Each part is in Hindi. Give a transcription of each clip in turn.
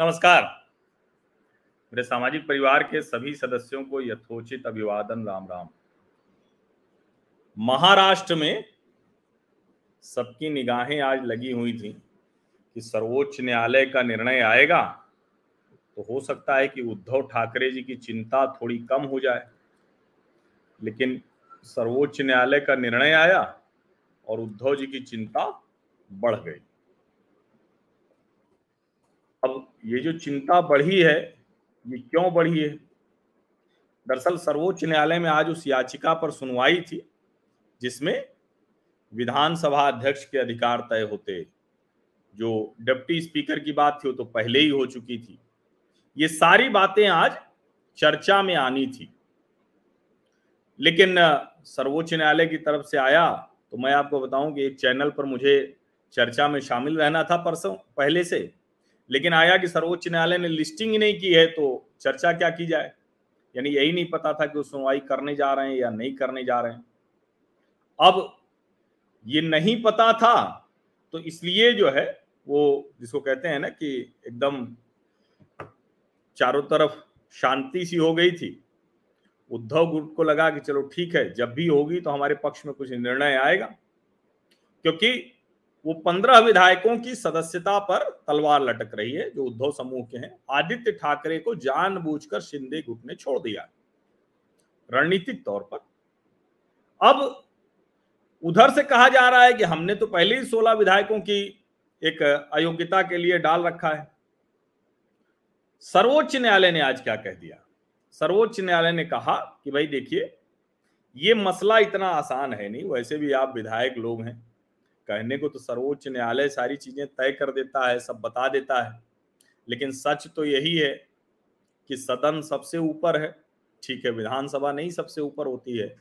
नमस्कार। मेरे सामाजिक परिवार के सभी सदस्यों को यथोचित अभिवादन, राम राम। महाराष्ट्र में सबकी निगाहें आज लगी हुई थी कि सर्वोच्च न्यायालय का निर्णय आएगा तो हो सकता है कि उद्धव ठाकरे जी की चिंता थोड़ी कम हो जाए। लेकिन सर्वोच्च न्यायालय का निर्णय आया और उद्धव जी की चिंता बढ़ गई। अब ये जो चिंता बढ़ी है, ये क्यों बढ़ी है? दरअसल सर्वोच्च न्यायालय में आज उस याचिका पर सुनवाई थी, जिसमें विधानसभा अध्यक्ष के अधिकार तय होते। जो डिप्टी स्पीकर की बात थी, वो तो पहले ही हो चुकी थी। ये सारी बातें आज चर्चा में आनी थी। लेकिन, सर्वोच्च न्यायालय की तरफ़ से आया तो मैं आपको बताऊँ कि एक चैनल पर मुझे चर्चा में शामिल रहना था परसों, पहले से। लेकिन आया कि सर्वोच्च न्यायालय ने लिस्टिंग ही नहीं की है तो चर्चा क्या की जाए? यानी यही नहीं पता था कि वो सुनवाई करने जा रहे हैं या नहीं करने जा रहे हैं। अब ये नहीं पता था तो इसलिए जो है वो जिसको कहते हैं ना कि एकदम चारों तरफ़ शांति सी हो गई थी। उद्धव गुट को लगा कि चलो ठीक है, जब भी होगी तो हमारे पक्ष में कुछ निर्णय आएगा, क्योंकि वो पंद्रह विधायकों की सदस्यता पर तलवार लटक रही है, जो उद्धव समूह के हैं। आदित्य ठाकरे को जानबूझकर शिंदे गुट ने छोड़ दिया रणनीतिक तौर पर। अब उधर से कहा जा रहा है कि हमने तो पहले ही सोलह विधायकों की एक अयोग्यता के लिए डाल रखा है। सर्वोच्च न्यायालय ने आज क्या कह दिया? सर्वोच्च न्यायालय ने कहा कि भाई देखिए, ये मसला इतना आसान है नहीं, वैसे भी आप विधायक लोग हैं कहने को तो सर्वोच्च न्यायालय सारी चीज़ें तय कर देता है, सब बता देता है। लेकिन सच तो यही है कि सदन सबसे ऊपर है। ठीक है, विधानसभा नहीं सबसे ऊपर होती है,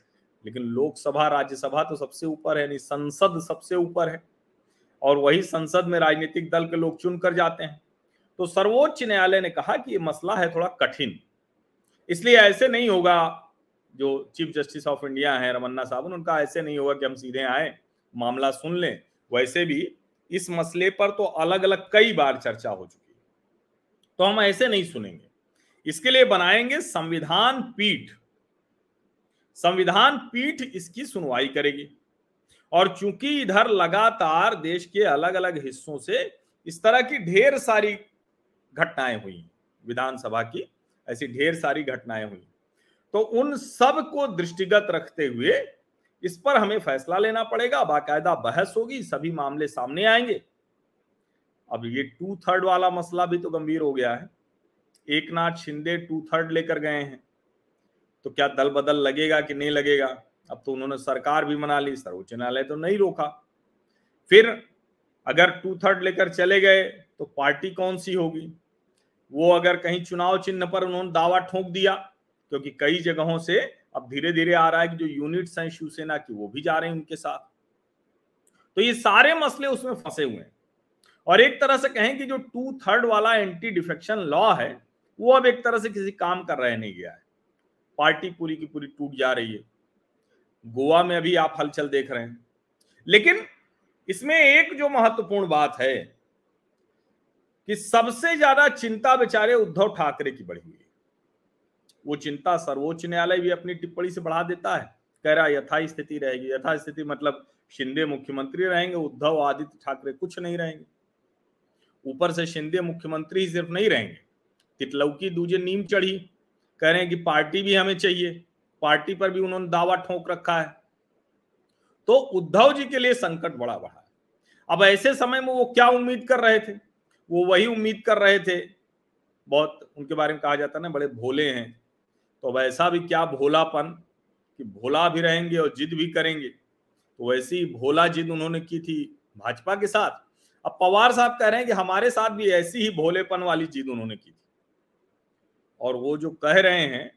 लेकिन लोकसभा, राज्यसभा तो सबसे ऊपर है, नहीं, संसद सबसे ऊपर है। और वही संसद में राजनीतिक दल के लोग चुन कर जाते हैं। तो सर्वोच्च न्यायालय ने कहा कि ये मसला है थोड़ा कठिन। इसलिए ऐसे नहीं होगा, जो चीफ जस्टिस ऑफ़ इंडिया है, रमन्ना साहब, उनका ऐसे नहीं होगा कि हम सीधे आए। मामला सुन लें। वैसे भी इस मसले पर तो अलग अलग कई बार चर्चा हो चुकी है। तो हम ऐसे नहीं सुनेंगे। इसके लिए बनाएँगे संविधान पीठ। संविधान पीठ इसकी सुनवाई करेगी। और चूँकि इधर लगातार देश के अलग अलग हिस्सों से इस तरह की ढेर सारी घटनाएँ हुई, विधानसभा की, ऐसी ढेर सारी घटनाएँ हुई तो उन सबको दृष्टिगत रखते हुए इस पर हमें फैसला लेना पड़ेगा, बाकायदा बहस होगी, सभी मामले सामने आएँगे। अब ये टू थर्ड वाला मसला भी तो गंभीर हो गया है। एक नाथ शिंदे टू थर्ड लेकर गए हैं। तो क्या दल बदल लगेगा कि नहीं लगेगा? अब तो उन्होंने सरकार भी मना ली, सर्वोच्च न्यायालय तो नहीं रोका। फिर अगर टू थर्ड लेकर चले गए तो पार्टी कौन सी होगी? वो अगर कहीं चुनाव चिन्ह पर उन्होंने दावा ठोक दिया, क्योंकि कई जगहों से अब धीरे धीरे आ रहा है कि जो यूनिट्स हैं शिवसेना की, वो भी जा रहे हैं उनके साथ। तो ये सारे मसले उसमें फंसे हुए हैं। और एक तरह से कहें कि जो टू थर्ड वाला एंटी डिफेक्शन लॉ है, वो अब एक तरह से किसी काम कर रहे नहीं गया है। पार्टी पूरी की पूरी टूट जा रही है। गोवा में अभी आप हलचल देख रहे हैं। लेकिन इसमें एक जो महत्वपूर्ण बात है कि सबसे ज़्यादा चिंता बेचारे उद्धव ठाकरे की बढ़ी हुई वो चिंता सर्वोच्च न्यायालय भी अपनी टिप्पणी से बढ़ा देता है। कह रहा यथा स्थिति रहेगी यथा स्थिति मतलब शिंदे मुख्यमंत्री रहेंगे, उद्धव, आदित्य ठाकरे कुछ नहीं रहेंगे। ऊपर से शिंदे मुख्यमंत्री ही सिर्फ़ नहीं रहेंगे। तितलौकी दूजे नीम चढ़ी। कह रहे हैं कि पार्टी भी हमें चाहिए। पार्टी पर भी उन्होंने दावा ठोक रखा है। तो उद्धव जी के लिए संकट बड़ा बढ़ा। है अब ऐसे समय में वो क्या उम्मीद कर रहे थे? वो वही उम्मीद कर रहे थे। बहुत उनके बारे में कहा जाता है ना, बड़े भोले हैं। तो वैसा भी क्या भोलापन कि भोला भी रहेंगे और जिद भी करेंगे? तो वैसी भोला जिद उन्होंने की थी भाजपा के साथ। अब पवार साहब कह रहे हैं कि हमारे साथ भी ऐसी ही भोलेपन वाली जिद उन्होंने की थी। और वो जो कह रहे हैं,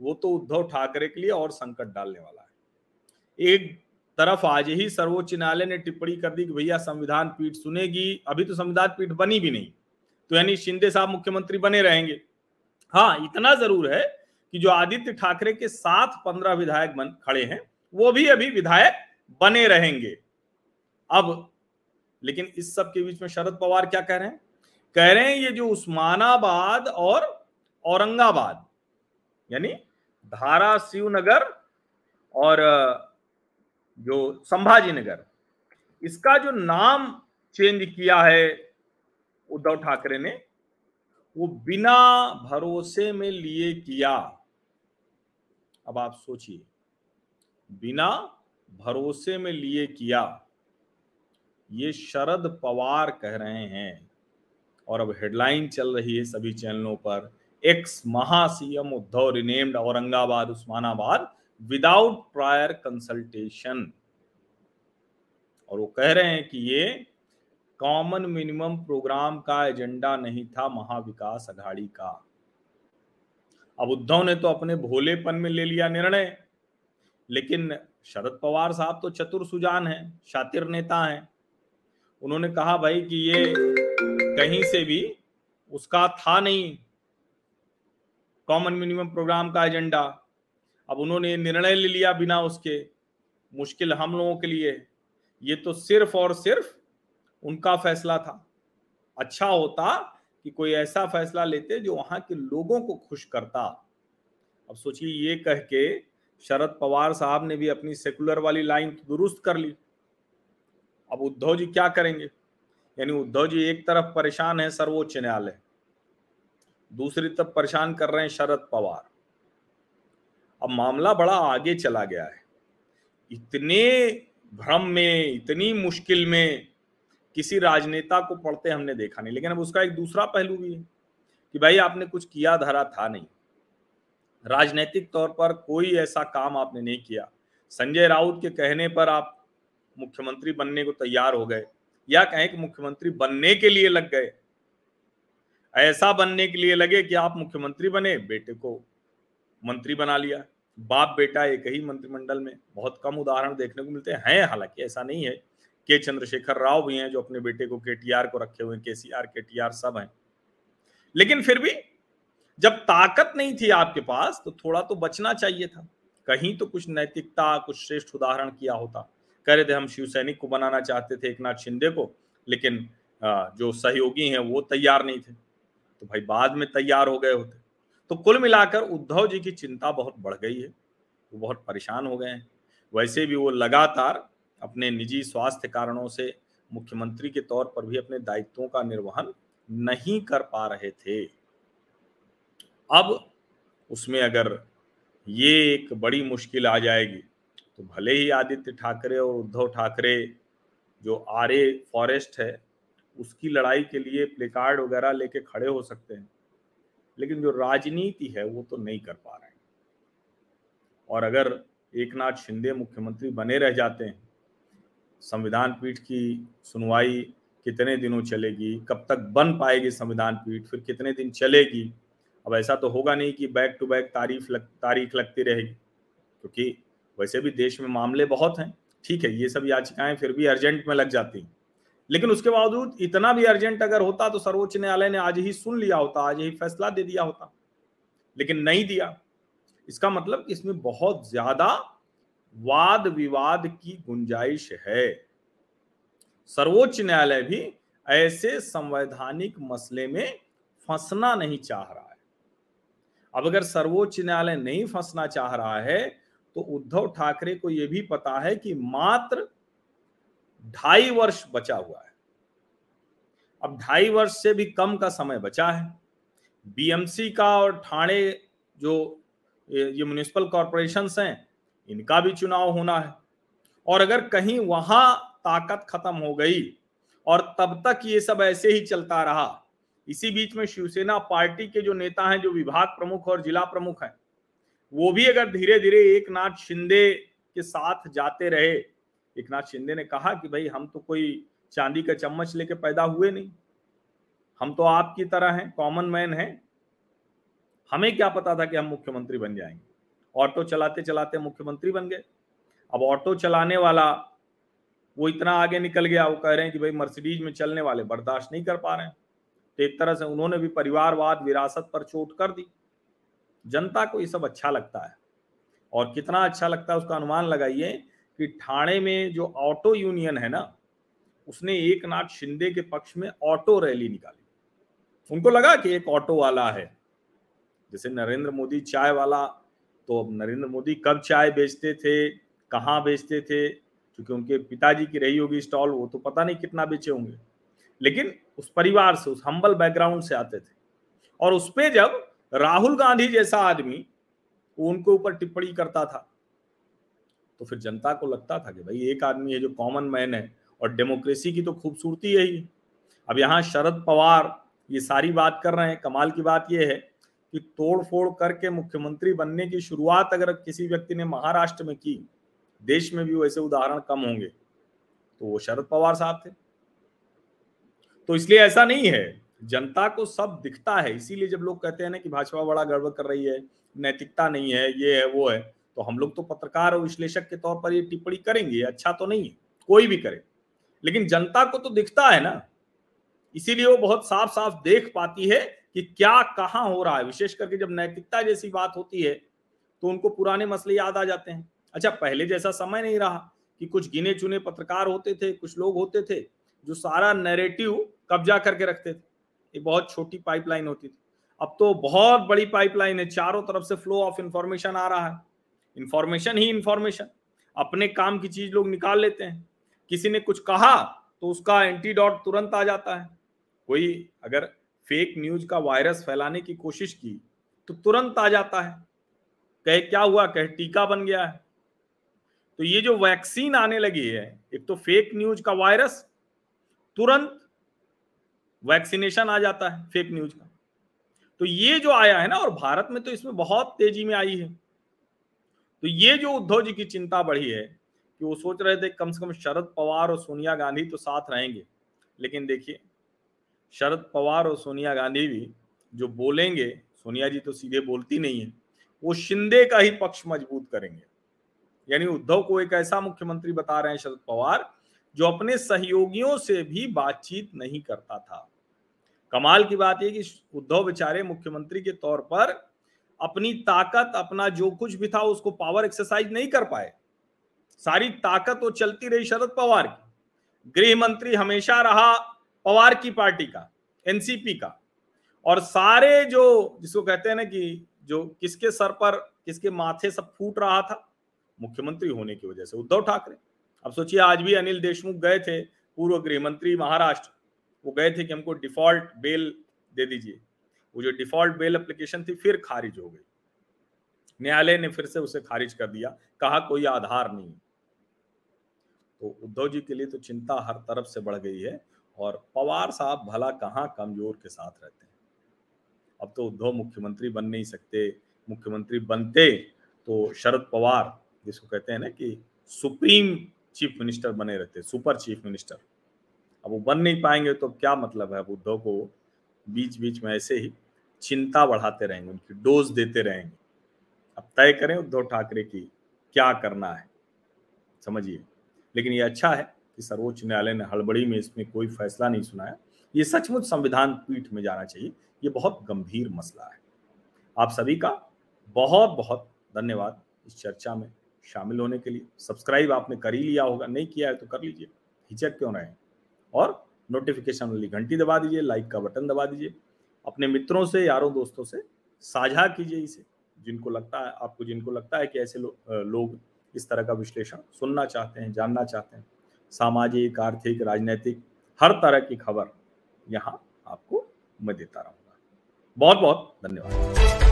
वो तो उद्धव ठाकरे के लिए और संकट डालने वाला है। एक तरफ़ आज ही सर्वोच्च न्यायालय ने टिप्पणी कर दी कि भैया संविधान पीठ सुनेगी, अभी तो संविधान पीठ बनी भी नहीं। तो यानी शिंदे साहब मुख्यमंत्री बने रहेंगे। हाँ इतना ज़रूर है कि जो आदित्य ठाकरे के साथ पंद्रह विधायक बन खड़े हैं, वो भी अभी विधायक बने रहेंगे। अब, लेकिन इस सब के बीच में शरद पवार क्या कह रहे हैं? कह रहे हैं ये जो उस्मानाबाद और औरंगाबाद, यानी धारा शिवनगर और जो संभाजी नगर, इसका जो नाम चेंज किया है उद्धव ठाकरे ने, वो बिना भरोसे में लिए किया। अब आप सोचिए। बिना भरोसे में लिए किया, ये शरद पवार कह रहे हैं। और अब हेडलाइन चल रही है सभी चैनलों पर। Ex महासीएम Uddhav renamed Aurangabad, Osmanabad without prior consultation और वो कह रहे हैं कि ये कॉमन मिनिमम प्रोग्राम का एजेंडा नहीं था महाविकास अघाड़ी का। अब उद्धव ने तो अपने भोलेपन में ले लिया निर्णय। लेकिन शरद पवार साहब तो चतुर सुजान हैं, शातिर नेता हैं। उन्होंने कहा भाई कि ये कहीं से भी उसका था नहीं। कॉमन मिनिमम प्रोग्राम का एजेंडा अब उन्होंने निर्णय ले लिया बिना उसके, मुश्किल हम लोगों के लिए। ये तो सिर्फ़ और सिर्फ़ उनका फैसला था। अच्छा होता कि कोई ऐसा फैसला लेते जो वहाँ के लोगों को खुश करता। अब सोचिए ये कह के शरद पवार साहब ने भी अपनी सेकुलर वाली लाइन दुरुस्त कर ली। अब उद्धव जी क्या करेंगे? यानी उद्धव जी एक तरफ़ परेशान है सर्वोच्च न्यायालय, दूसरी तरफ़ परेशान कर रहे हैं शरद पवार। अब मामला बड़ा आगे चला गया है। इतने भ्रम में, इतनी मुश्किल में किसी राजनेता को पढ़ते हमने देखा नहीं, लेकिन अब उसका एक दूसरा पहलू भी है कि भाई आपने कुछ किया, धरा था नहीं। राजनीतिक तौर पर कोई ऐसा काम आपने नहीं किया। संजय राउत के कहने पर आप मुख्यमंत्री बनने को तैयार हो गए, या कहें कि मुख्यमंत्री बनने के लिए लग गए। ऐसा बनने के लिए लगे कि आप मुख्यमंत्री बने, बेटे को मंत्री बना लिया। बाप बेटा एक ही मंत्रिमंडल में बहुत कम उदाहरण देखने को मिलते हैं हालाँकि ऐसा नहीं है। के चंद्रशेखर राव भी हैं, जो अपने बेटे को केटीआर को रखे हुए K C R K T R सब हैं। लेकिन फिर भी जब ताकत नहीं थी आपके पास तो थोड़ा तो बचना चाहिए था। कहीं तो कुछ नैतिकता, कुछ श्रेष्ठ उदाहरण किया होता। कह रहे थे, हम शिव सैनिक को बनाना चाहते थे एक नाथ शिंदे को, लेकिन जो सहयोगी हैं, वो तैयार नहीं थे। तो भाई बाद में तैयार हो गए होते। तो कुल मिलाकर उद्धव जी की चिंता बहुत बढ़ गई है। वो बहुत परेशान हो गए हैं। वैसे भी वो लगातार अपने निजी स्वास्थ्य कारणों से मुख्यमंत्री के तौर पर भी अपने दायित्वों का निर्वहन नहीं कर पा रहे थे। अब उसमें अगर ये एक बड़ी मुश्किल आ जाएगी तो भले ही आदित्य ठाकरे और उद्धव ठाकरे जो आरे फॉरेस्ट है, उसकी लड़ाई के लिए प्लेकार्ड वगैरह लेके खड़े हो सकते हैं, लेकिन जो राजनीति है, वो तो नहीं कर पा रहे और अगर एक नाथ शिंदे मुख्यमंत्री बने रह जाते हैं संविधान पीठ की सुनवाई कितने दिनों चलेगी? कब तक बन पाएगी संविधान पीठ? फिर कितने दिन चलेगी? अब ऐसा तो होगा नहीं कि बैक टू बैक तारीफ़ लग, तारीख लगती रहेगी, क्योंकि वैसे भी देश में मामले बहुत हैं। ठीक है, ये सब याचिकाएँ फिर भी अर्जेंट में लग जाती हैं। लेकिन उसके बावजूद इतना भी अर्जेंट अगर होता तो सर्वोच्च न्यायालय ने आज ही सुन लिया होता, आज ही फैसला दे दिया होता, लेकिन नहीं दिया। इसका मतलब इसमें बहुत ज़्यादा वाद विवाद की गुंजाइश है। सर्वोच्च न्यायालय भी ऐसे संवैधानिक मसले में फंसना नहीं चाह रहा है। अब अगर सर्वोच्च न्यायालय नहीं फंसना चाह रहा है तो उद्धव ठाकरे को यह भी पता है कि मात्र ढाई वर्ष बचा हुआ है। अब ढाई वर्ष से भी कम का समय बचा है। बीएमसी का और ठाणे जो ये म्यूनिसिपल कॉरपोरेशन हैं इनका भी चुनाव होना है। और अगर कहीं वहाँ ताकत खत्म हो गई और तब तक ये सब ऐसे ही चलता रहा, इसी बीच में शिवसेना पार्टी के जो नेता हैं, जो विभाग प्रमुख और जिला प्रमुख हैं, वो भी अगर धीरे धीरे एक नाथ शिंदे के साथ जाते रहे एक नाथ शिंदे ने कहा कि भाई हम तो कोई चांदी का चम्मच लेके पैदा हुए नहीं। हम तो आपकी तरह हैं कॉमन मैन हैं। हमें क्या पता था कि हम मुख्यमंत्री बन जाएँगे। ऑटो चलाते चलाते मुख्यमंत्री बन गए। अब ऑटो चलाने वाला वो इतना आगे निकल गया, वो कह रहे हैं कि भाई मर्सिडीज में चलने वाले बर्दाश्त नहीं कर पा रहे हैं। तो एक तरह से उन्होंने भी परिवारवाद, विरासत पर चोट कर दी। जनता को ये सब अच्छा लगता है। और कितना अच्छा लगता है उसका अनुमान लगाइए कि ठाणे में जो ऑटो यूनियन है ना, उसने एक नाथ शिंदे के पक्ष में ऑटो रैली निकाली। उनको लगा कि एक ऑटो वाला है। जैसे नरेंद्र मोदी चाय वाला तो अब नरेंद्र मोदी कब चाय बेचते थे, कहाँ बेचते थे, क्योंकि उनके पिताजी की रही होगी स्टॉल, वो तो पता नहीं कितना बेचे होंगे। लेकिन उस परिवार से, उस हम्बल बैकग्राउंड से आते थे। और उस पर जब राहुल गांधी जैसा आदमी उनके ऊपर टिप्पणी करता था तो फिर जनता को लगता था कि भाई एक आदमी है जो कॉमन मैन है और डेमोक्रेसी की तो खूबसूरती यही है। अब यहाँ शरद पवार ये सारी बात कर रहे हैं, कमाल की बात यह है कि तोड़ फोड़ करके मुख्यमंत्री बनने की शुरुआत अगर किसी व्यक्ति ने महाराष्ट्र में की, देश में भी वैसे उदाहरण कम होंगे। तो वो शरद पवार साहब थे। तो इसलिए ऐसा नहीं है। जनता को सब दिखता है। इसीलिए जब लोग कहते हैं ना कि भाजपा बड़ा गड़बड़ कर रही है, नैतिकता नहीं है, ये है, वो है तो हम लोग तो पत्रकार और विश्लेषक के तौर पर ये टिप्पणी करेंगे। अच्छा तो नहीं है, कोई भी करे। लेकिन जनता को तो दिखता है ना। इसीलिए वो बहुत साफ़ साफ़ देख पाती है कि क्या, कहाँ हो रहा है। विशेष करके जब नैतिकता जैसी बात होती है तो उनको पुराने मसले याद आ जाते हैं। अच्छा पहले जैसा समय नहीं रहा कि कुछ गिने चुने पत्रकार होते थे, कुछ लोग होते थे, जो सारा नैरेटिव कब्जा करके रखते थे। एक बहुत छोटी पाइपलाइन होती थी। अब तो बहुत बड़ी पाइपलाइन है, चारों तरफ़ से फ्लो ऑफ़ इंफॉर्मेशन आ रहा है। इंफॉर्मेशन ही इंफॉर्मेशन। अपने काम की चीज़ लोग निकाल लेते हैं। किसी ने कुछ कहा तो उसका एंटीडॉट तुरंत आ जाता है। कोई अगर फेक न्यूज़ का वायरस फैलाने की कोशिश की तो तुरंत आ जाता है। कहे, क्या हुआ? कहे, टीका बन गया है। तो ये जो वैक्सीन आने लगी है, एक तो फेक न्यूज़ का वायरस तुरंत वैक्सीनेशन आ जाता है फेक न्यूज़ का। तो ये जो आया है ना, और भारत में तो इसमें बहुत तेज़ी में आई है। तो ये जो उद्धव जी की चिंता बढ़ी है कि वो सोच रहे थे कम से कम शरद पवार और सोनिया गांधी तो साथ रहेंगे। लेकिन देखिए, शरद पवार और सोनिया गांधी भी जो बोलेंगे, सोनिया जी तो सीधे बोलती नहीं है, वो शिंदे का ही पक्ष मज़बूत करेंगे। यानी उद्धव को एक ऐसा मुख्यमंत्री बता रहे हैं शरद पवार, जो अपने सहयोगियों से भी बातचीत नहीं करता था। कमाल की बात यह कि उद्धव बेचारे मुख्यमंत्री के तौर पर अपनी ताकत, अपना जो कुछ भी था, उसको पावर एक्सरसाइज नहीं कर पाए। सारी ताकत वो चलती रही शरद पवार की। गृह मंत्री हमेशा रहा पवार की पार्टी का, एनसीपी का। और सारे जो, जिसको कहते हैं ना कि जो किसके सर पर, किसके माथे सब फूट रहा था, मुख्यमंत्री होने की वजह से उद्धव ठाकरे। अब सोचिए, आज भी अनिल देशमुख गए थे, पूर्व गृह मंत्री महाराष्ट्र, वो गए थे कि हमको डिफ़ॉल्ट बेल दे दीजिए। वो जो डिफ़ॉल्ट बेल एप्लीकेशन थी, फिर खारिज हो गई। न्यायालय ने फिर से उसे खारिज कर दिया, कहा कोई आधार नहीं। तो उद्धव जी के लिए तो चिंता हर तरफ़ से बढ़ गई है और पवार साहब भला कहाँ कमज़ोर के साथ रहते हैं? अब तो उद्धव मुख्यमंत्री बन नहीं सकते, मुख्यमंत्री बनते तो शरद पवार, जिसको कहते हैं ना कि सुप्रीम चीफ मिनिस्टर बने रहते, सुपर चीफ मिनिस्टर। अब वो बन नहीं पाएँगे तो क्या मतलब है उद्धव को बीच बीच में ऐसे ही चिंता बढ़ाते रहेंगे, उनकी डोज देते रहेंगे। अब तय करें उद्धव ठाकरे की क्या करना है? समझिए। लेकिन ये अच्छा है कि सर्वोच्च न्यायालय ने हड़बड़ी में इसमें कोई फैसला नहीं सुनाया। ये सचमुच संविधान पीठ में जाना चाहिए। ये बहुत गंभीर मसला है। आप सभी का बहुत बहुत धन्यवाद इस चर्चा में शामिल होने के लिए। सब्सक्राइब आपने कर ही लिया होगा। नहीं किया है तो कर लीजिए। हिचक क्यों रहे और नोटिफिकेशन वाली घंटी दबा दीजिए लाइक का बटन दबा दीजिए। अपने मित्रों से यारों दोस्तों से साझा कीजिए इसे। जिनको लगता है आपको जिनको लगता है कि ऐसे लो, लोग इस तरह का विश्लेषण सुनना चाहते हैं, जानना चाहते हैं। सामाजिक, आर्थिक, राजनीतिक, हर तरह की खबर यहाँ आपको मैं देता रहूँगा। बहुत बहुत धन्यवाद।